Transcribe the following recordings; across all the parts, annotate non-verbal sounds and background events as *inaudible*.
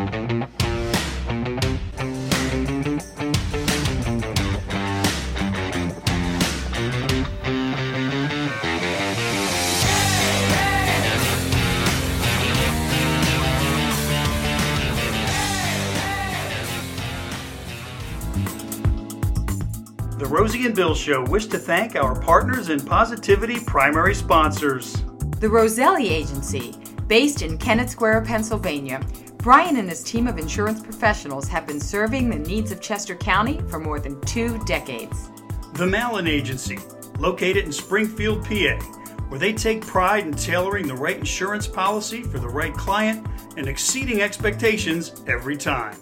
The Rosie and Bill Show wish to thank our partners and Positivity primary sponsors. The Roselli Agency, based in Kennett Square, Pennsylvania, Brian and his team of insurance professionals have been serving the needs of Chester County for more than two decades. The Malin Agency, located in Springfield, PA, where they take pride in tailoring the right insurance policy for the right client and exceeding expectations every time.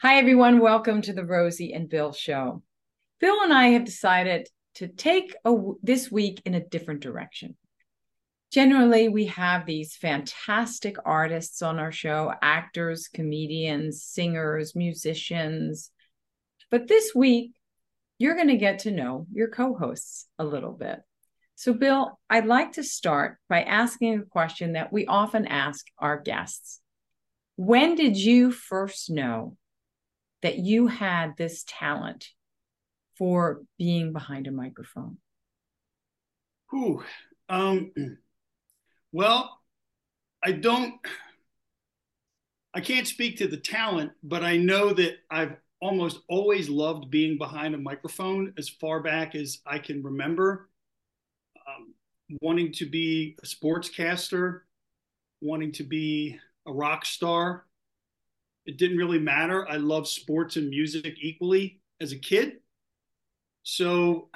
Hi, everyone. Welcome to the Rosie and Bill Show. Bill and I have decided to take a, this week in a different direction. Generally, we have these fantastic artists on our show actors, comedians, singers, musicians. But this week, you're going to get to know your co hosts a little bit. So, Bill, I'd like to start by asking a question that we often ask our guests When did you first know that you had this talent for being behind a microphone? Whew. Um, well, I don't, I can't speak to the talent, but I know that I've almost always loved being behind a microphone as far back as I can remember. Um, wanting to be a sportscaster, wanting to be a rock star. It didn't really matter. I loved sports and music equally as a kid. So,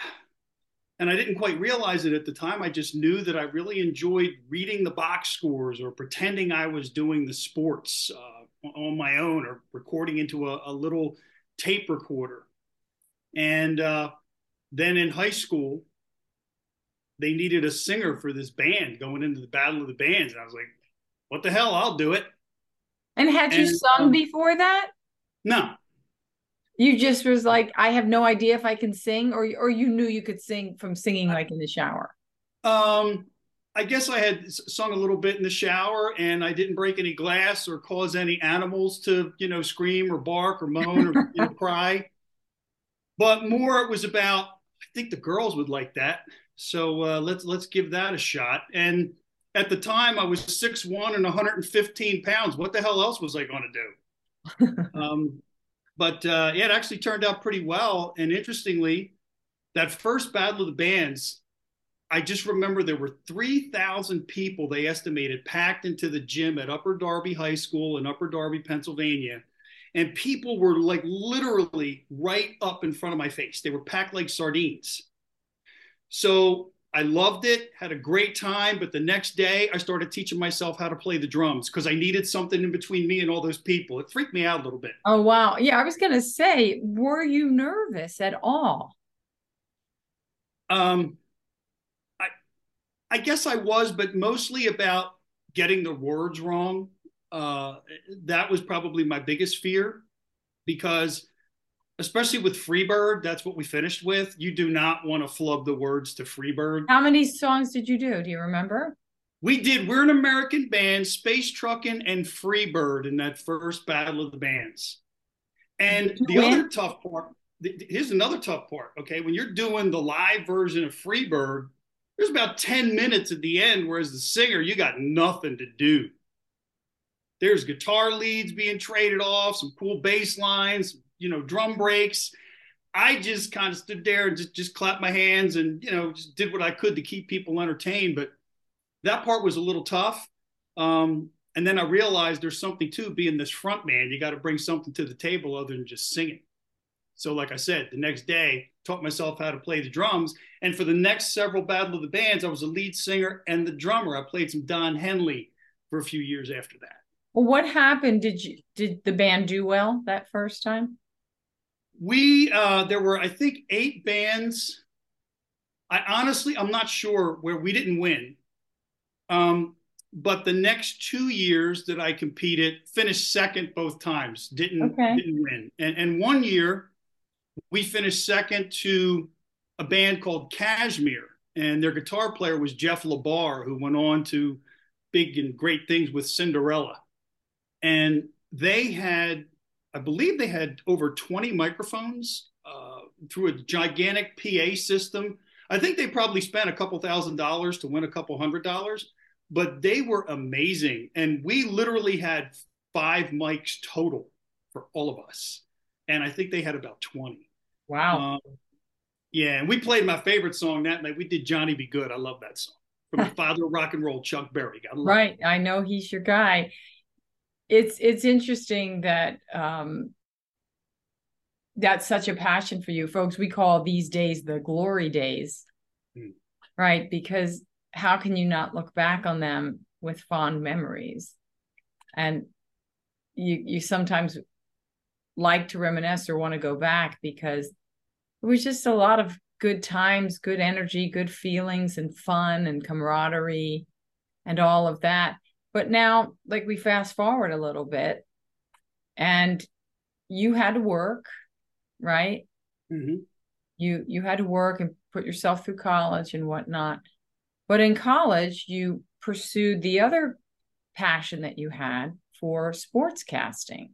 and I didn't quite realize it at the time. I just knew that I really enjoyed reading the box scores or pretending I was doing the sports uh, on my own or recording into a, a little tape recorder. And uh, then in high school, they needed a singer for this band going into the Battle of the Bands. And I was like, what the hell? I'll do it. And had you sung um, before that? No, You just was like, I have no idea if I can sing, or or you knew you could sing from singing like in the shower. Um, I guess I had sung a little bit in the shower, and I didn't break any glass or cause any animals to, you know, scream or bark or moan or you know, *laughs* cry. But more, it was about. I think the girls would like that, so uh, let's let's give that a shot. And at the time, I was six one and 115 pounds. What the hell else was I going to do? *laughs* um, but uh, yeah, it actually turned out pretty well. And interestingly, that first Battle of the Bands, I just remember there were 3,000 people they estimated packed into the gym at Upper Darby High School in Upper Darby, Pennsylvania. And people were like literally right up in front of my face. They were packed like sardines. So I loved it, had a great time. But the next day, I started teaching myself how to play the drums because I needed something in between me and all those people. It freaked me out a little bit. Oh wow. Yeah, I was gonna say, were you nervous at all? Um, I, I guess I was, but mostly about getting the words wrong. Uh, that was probably my biggest fear because, especially with Freebird, that's what we finished with. You do not want to flub the words to Freebird. How many songs did you do? Do you remember? We did. We're an American band, Space Truckin' and Freebird in that first battle of the bands. And the win? other tough part. Here's another tough part. Okay, when you're doing the live version of Freebird, there's about 10 minutes at the end, whereas the singer, you got nothing to do. There's guitar leads being traded off, some cool bass lines, you know, drum breaks. I just kind of stood there and just, just clapped my hands and, you know, just did what I could to keep people entertained. But that part was a little tough. Um, and then I realized there's something to being this front man. You got to bring something to the table other than just singing. So, like I said, the next day, taught myself how to play the drums. And for the next several Battle of the Bands, I was a lead singer and the drummer. I played some Don Henley for a few years after that. Well, what happened? Did you did the band do well that first time? We uh, there were I think eight bands. I honestly I'm not sure where we didn't win. Um, but the next two years that I competed, finished second both times. Didn't Okay. didn't win. And and one year we finished second to a band called Kashmir, and their guitar player was Jeff LaBar, who went on to big and great things with Cinderella. and they had, I believe, they had over 20 microphones uh, through a gigantic PA system. I think they probably spent a couple thousand dollars to win a couple hundred dollars, but they were amazing. And we literally had five mics total for all of us. And I think they had about 20. Wow. Um, yeah. And we played my favorite song that night. We did Johnny B. Goode. I love that song from the *laughs* father of rock and roll, Chuck Berry. right. It. I know he's your guy. It's it's interesting that um that's such a passion for you. Folks we call these days the glory days. Mm. right? Because how can you not look back on them with fond memories? And you you sometimes like to reminisce or want to go back because it was just a lot of good times good energy good feelings and fun and camaraderie and all of that but now like we fast forward a little bit and you had to work right? Mm-hmm. You you had to work and put yourself through college and whatnot. But in college, you pursued the other passion that you had for sports casting.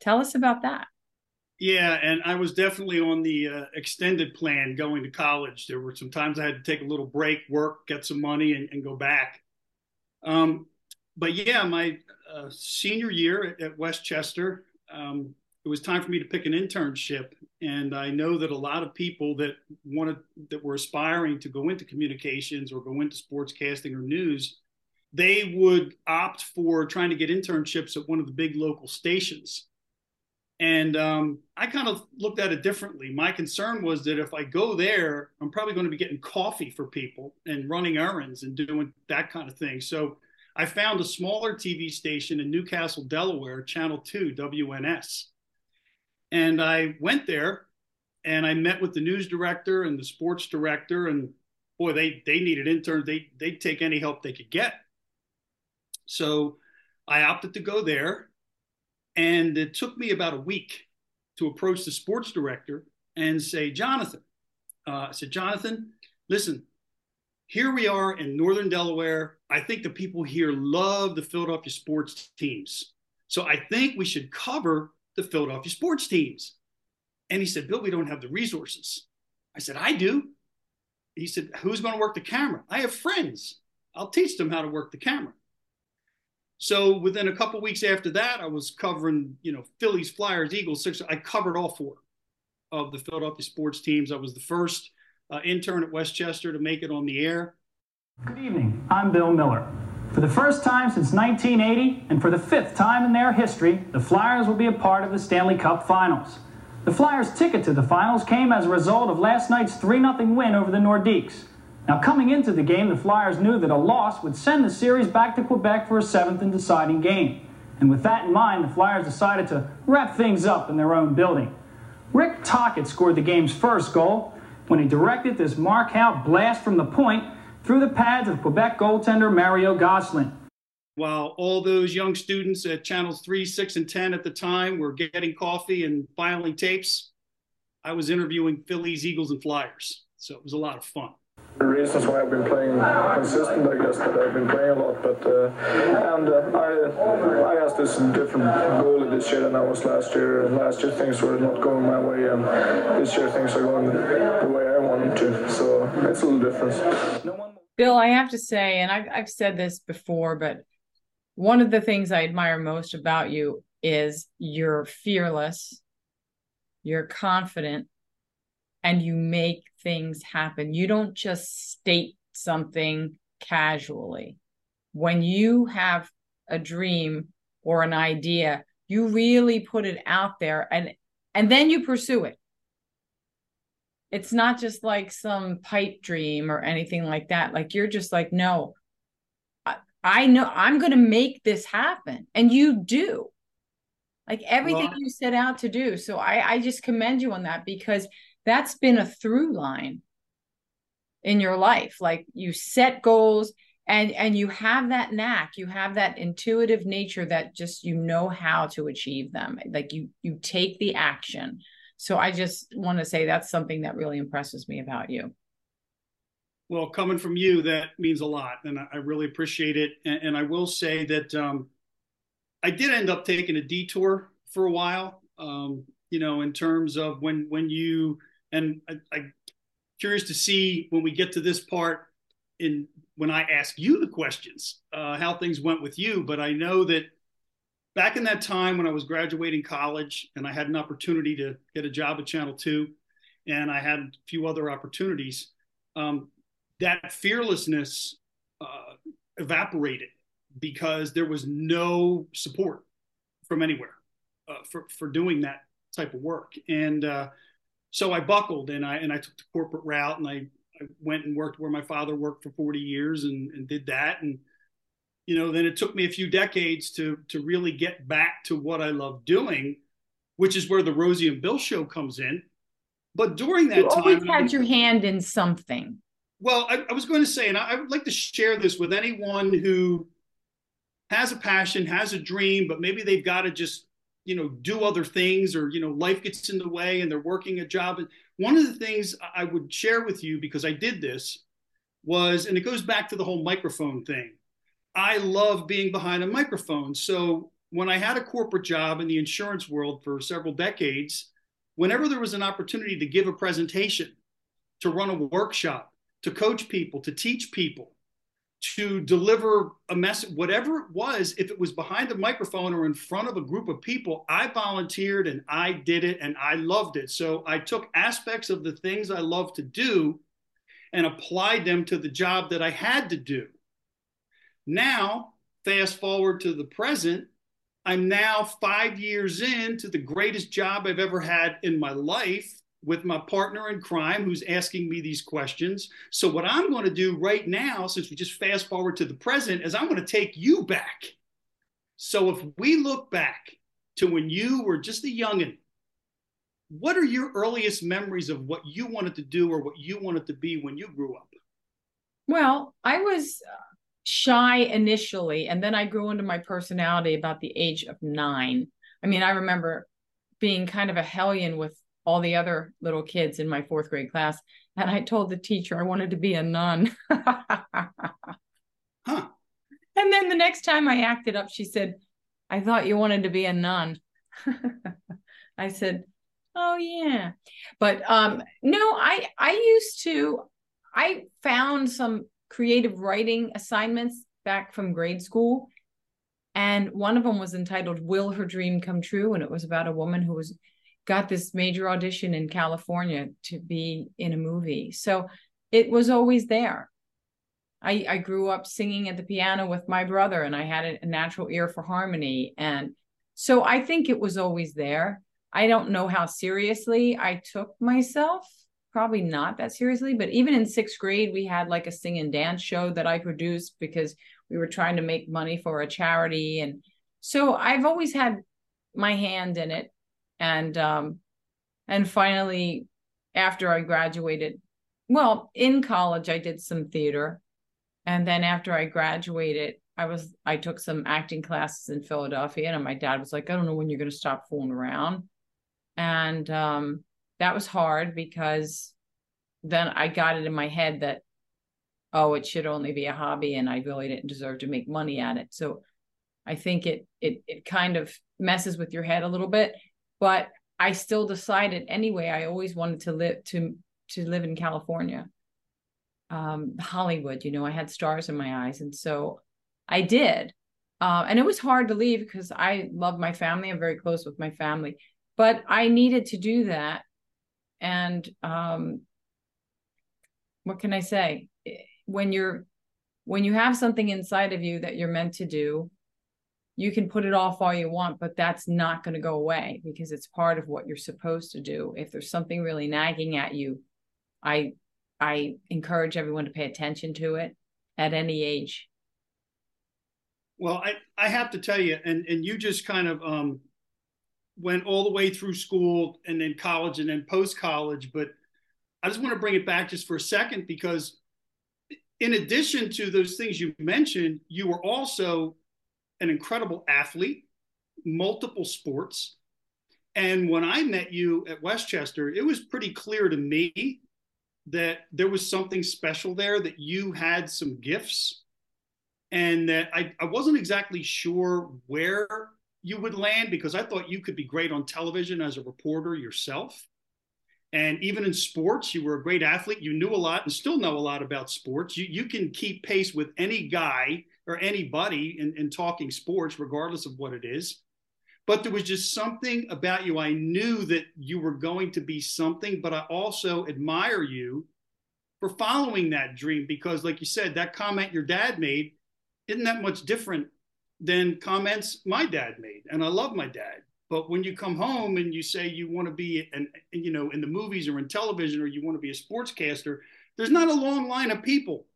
Tell us about that. Yeah, and I was definitely on the uh, extended plan going to college. There were some times I had to take a little break, work, get some money, and, and go back. Um, but yeah, my uh, senior year at West Chester, um, it was time for me to pick an internship. And i know that a lot of people that wanted that were aspiring to go into communications or go into sportscasting or news they would opt for trying to get internships at one of the big local stations. And um, i kind of looked at it differently. My concern was that if i go there i'm probably going to be getting coffee for people and running errands and doing that kind of thing. So i found a smaller tv station in newcastle delaware channel 2 wns and I went there and I met with the news director and the sports director and boy, they they needed interns. They they'd take any help they could get. So I opted to go there. And it took me about a week to approach the sports director and say, Jonathan, uh, I said, Jonathan, listen, here we are in Northern Delaware. I think the people here love the Philadelphia sports teams. So I think we should cover the Philadelphia sports teams. And he said, Bill, we don't have the resources. I said, I do. He said, Who's going to work the camera? I have friends. I'll teach them how to work the camera. So within a couple weeks after that, I was covering, you know, Phillies, Flyers, Eagles, Sixers. I covered all four of the Philadelphia sports teams. I was the first uh, intern at West Chester to make it on the air. Good evening. I'm Bill Miller. For the first time since 1980, and for the fifth time in their history, the Flyers will be a part of the Stanley Cup Finals. The Flyers' ticket to the finals came as a result of last night's 3 0 win over the Nordiques. Now, coming into the game, the Flyers knew that a loss would send the series back to Quebec for a seventh and deciding game. And with that in mind, the Flyers decided to wrap things up in their own building. Rick Tocchet scored the game's first goal when he directed this mark-out blast from the point through the pads of Quebec goaltender Mario Gosselin. While all those young students at channels 3, 6, and 10 at the time were getting coffee and filing tapes, I was interviewing Phillies, Eagles, and Flyers. So it was a lot of fun. The reasons why I've been playing consistent, I guess, that I've been playing a lot. But uh, and uh, I I asked this different goalie this year than I was last year. Last year things were not going my way, and this year things are going the way I to. So it's a little. Bill, I have to say, and I've I've said this before, but one of the things I admire most about you is you're fearless, you're confident, and you make things happen. You don't just state something casually. When you have a dream or an idea, you really put it out there and and then you pursue it. It's not just like some pipe dream or anything like that. Like you're just like, no, I, I know I'm going to make this happen. And you do like everything well, you set out to do. So I, I just commend you on that because that's been a through line in your life like you set goals and and you have that knack you have that intuitive nature that just you know how to achieve them like you you take the action so i just want to say that's something that really impresses me about you well coming from you that means a lot and i really appreciate it and, and i will say that um, I did end up taking a detour for a while. Um, you know, in terms of when when you and I, I'm curious to see when we get to this part in when I ask you the questions, uh, how things went with you. But I know that back in that time when I was graduating college and I had an opportunity to get a job at Channel 2 and I had a few other opportunities, um, that fearlessness uh, evaporated because there was no support from anywhere uh, for, for doing that type of work. And uh, so I buckled and I, and I took the corporate route and I, I went and worked where my father worked for 40 years and, and did that. And you know, then it took me a few decades to to really get back to what I love doing, which is where the Rosie and Bill show comes in. But during that you time, always had your hand in something. Well, I, I was going to say, and I, I would like to share this with anyone who has a passion, has a dream, but maybe they've got to just you know do other things or you know life gets in the way and they're working a job and one of the things i would share with you because i did this was and it goes back to the whole microphone thing I love being behind a microphone. So when I had a corporate job in the insurance world for several decades, whenever there was an opportunity to give a presentation, to run a workshop, to coach people, to teach people, to deliver a message, whatever it was, if it was behind a microphone or in front of a group of people, I volunteered and I did it and I loved it. So I took aspects of the things I love to do and applied them to the job that I had to do. Now, fast forward to the present, I'm now five years into the greatest job I've ever had in my life with my partner in crime who's asking me these questions. So, what I'm going to do right now, since we just fast forward to the present, is I'm going to take you back. So, if we look back to when you were just a youngin', what are your earliest memories of what you wanted to do or what you wanted to be when you grew up? Well, I was shy initially and then i grew into my personality about the age of nine. I mean i remember being kind of a hellion with all the other little kids in my fourth grade class and i told the teacher i wanted to be a nun. *laughs* Huh. and then the next time i acted up she said i thought you wanted to be a nun. *laughs* I said oh yeah. But um no i i used to i found some creative writing assignments back from grade school. And one of them was entitled Will Her Dream Come True? And it was about a woman who was got this major audition in California to be in a movie. So it was always there. I, I grew up singing at the piano with my brother, and I had a, natural ear for harmony. And so I think it was always there. I don't know how seriously I took myself probably not that seriously, but even in sixth grade, we had like a sing and dance show that I produced because we were trying to make money for a charity. And so I've always had my hand in it. And um and finally after I graduated, well, in college I did some theater. And then after I graduated, I was I took some acting classes in Philadelphia and my dad was like, I don't know when you're gonna stop fooling around. And um that was hard because then I got it in my head that, oh, it should only be a hobby and I really didn't deserve to make money at it. So I think it it it kind of messes with your head a little bit. But I still decided anyway, I always wanted to live to to live in California. Um, Hollywood, you know, I had stars in my eyes. And so I did. Uh, and it was hard to leave because I love my family. I'm very close with my family, but I needed to do that and um, what can i say? When you're when you have something inside of you that you're meant to do you can put it off all you want but that's not going to go away because it's part of what you're supposed to do. If there's something really nagging at you i i encourage everyone to pay attention to it at any age. Well i i have to tell you and and you just kind of um went all the way through school and then college and then post college. But I just want to bring it back just for a second because, in addition to those things you mentioned, you were also an incredible athlete, multiple sports. And when I met you at West Chester, it was pretty clear to me that there was something special there, that you had some gifts. and that I, I wasn't exactly sure where you would land because I thought you could be great on television as a reporter yourself. And even in sports, you were a great athlete. You knew a lot and still know a lot about sports. You, you can keep pace with any guy or anybody in, in talking sports, regardless of what it is. But there was just something about you. I knew that you were going to be something, but I also admire you for following that dream because, like you said, that comment your dad made isn't that much different than comments my dad made. And I love my dad. But when you come home and you say you want to be, an, you know, in the movies or in television, or you want to be a sportscaster, there's not a long line of people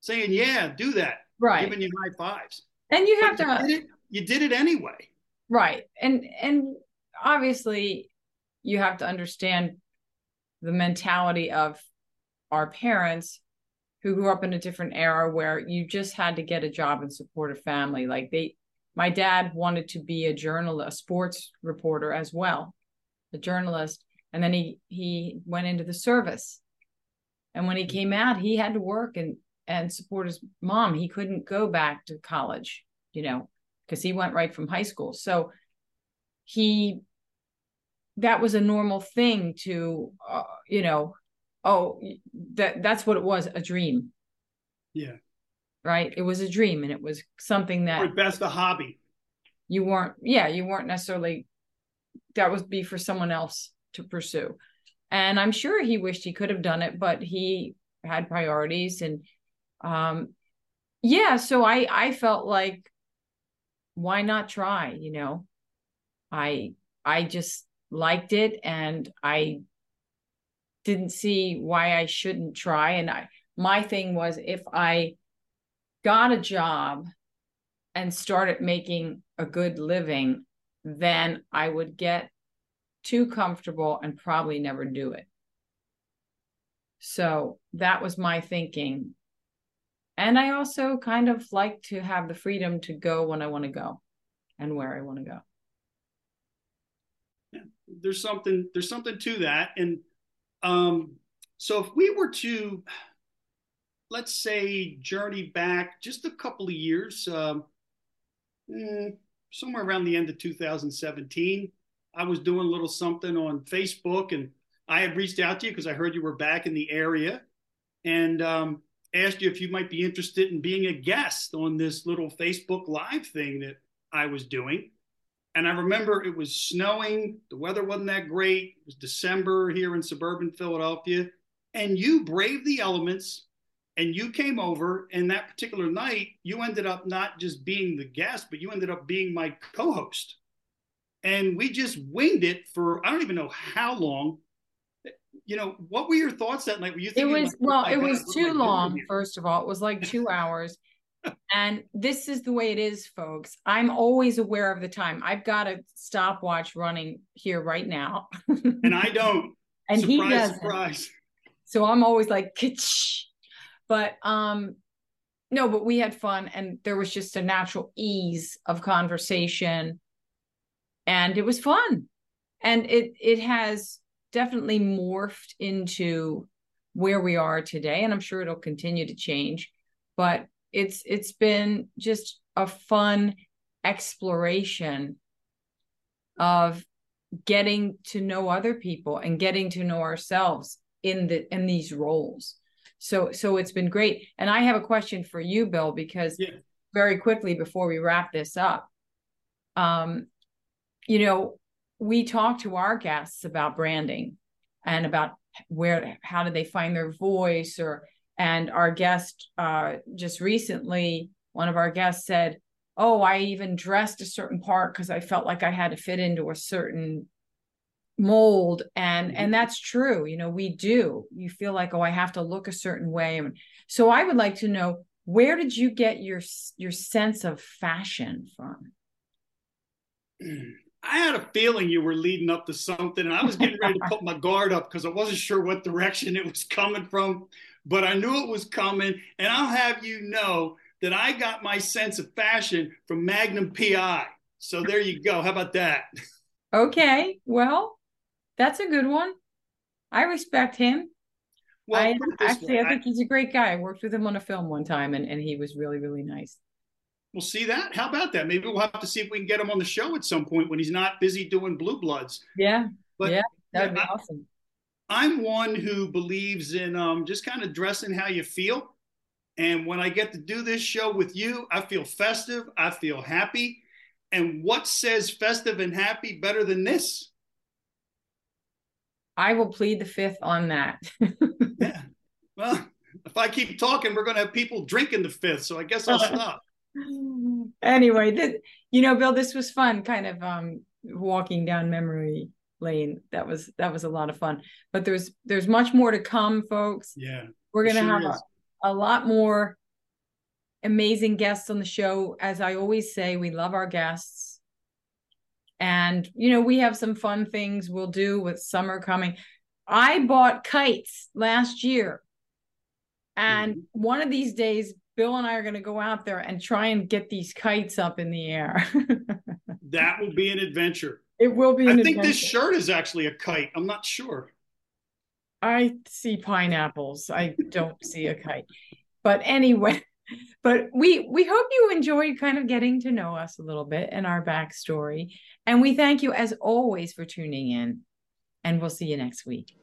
saying, "Yeah, do that," right? Giving you high fives. And you have but to. You did, it, you did it anyway. Right. And and obviously, you have to understand the mentality of our parents who grew up in a different era where you just had to get a job and support a family. Like they, my dad wanted to be a journalist, a sports reporter as well, a journalist, and then he he went into the service. And when he came out, he had to work and and support his mom. He couldn't go back to college, you know, because he went right from high school. So he that was a normal thing to uh, you know oh that that's what it was a dream. Yeah. Right? It was a dream and it was something that or best a hobby. you weren't yeah you weren't necessarily that would be for someone else to pursue. And i'm sure he wished he could have done it but he had priorities and um yeah so i i felt like why not try you know? I i just liked it and i didn't see why I shouldn't try. And I, my thing was if I got a job and started making a good living, then I would get too comfortable and probably never do it. So that was my thinking. And I also kind of like to have the freedom to go when I want to go and where I want to go. Yeah, there's something there's something to that and um, so if we were to, let's say, journey back just a couple of years, um, mm, somewhere around the end of 2017, I was doing a little something on Facebook and I had reached out to you because I heard you were back in the area and um, asked you if you might be interested in being a guest on this little Facebook Live thing that I was doing. And I remember it was snowing. The weather wasn't that great. It was December here in suburban Philadelphia. And you braved the elements and you came over. And that particular night, you ended up not just being the guest, but you ended up being my co host. And we just winged it for I don't even know how long. You know, what were your thoughts that night? Were you thinking, it was, like, well, it was too long, first of all. It was like two *laughs* hours and this is the way it is, folks. I'm always aware of the time. I've got a stopwatch running here right now. and I don't. *laughs* And surprise, he does. Surprise. So I'm always like, Kitsch. but um, no, but we had fun and there was just a natural ease of conversation. And it was fun. And it it has definitely morphed into where we are today. And I'm sure it'll continue to change. But it's it's been just a fun exploration of getting to know other people and getting to know ourselves in the in these roles so so it's been great and i have a question for you bill because yeah. very quickly before we wrap this up um you know we talk to our guests about branding and about where how do they find their voice or and our guest uh, just recently, one of our guests said, Oh, I even dressed a certain part because I felt like I had to fit into a certain mold. And mm-hmm. and that's true you know we do. You feel like oh i have to look a certain way. So i would like to know where did you get your your sense of fashion from? *clears throat* I had a feeling you were leading up to something and i was getting ready to put my guard up because i wasn't sure what direction it was coming from but I knew it was coming. And I'll have you know that I got my sense of fashion from Magnum PI. So there you go. How about that? *laughs* Okay. Well, that's a good one. I respect him. Well, I, actually, way, I think I, he's a great guy. I worked with him on a film one time, and, and he was really, really nice. We'll see that. How about that? Maybe we'll have to see if we can get him on the show at some point when he's not busy doing Blue Bloods. Yeah, but yeah, that'd be I, awesome. I'm one who believes in um, just kind of dressing how you feel. And when I get to do this show with you, I feel festive. I feel happy. And what says festive and happy better than this? I will plead the fifth on that. *laughs* yeah. Well, if I keep talking, we're going to have people drinking the fifth. So I guess I'll *laughs* stop. anyway, this, you know, Bill, this was fun, kind of um, walking down memory lane. That was that was a lot of fun. But there's there's much more to come, folks. Yeah, we're gonna sure have a, a lot more amazing guests on the show. As I always say, we love our guests and you know we have some fun things we'll do with summer coming i bought kites last year and mm-hmm. one of these days bill and i are going to go out there and try and get these kites up in the air *laughs* that will be an adventure it will be i think adventure. this shirt is actually a kite. I'm not sure. I see pineapples. I don't see a kite. But anyway *laughs* but we we hope you enjoyed kind of getting to know us a little bit and our backstory. And we thank you as always for tuning in. And we'll see you next week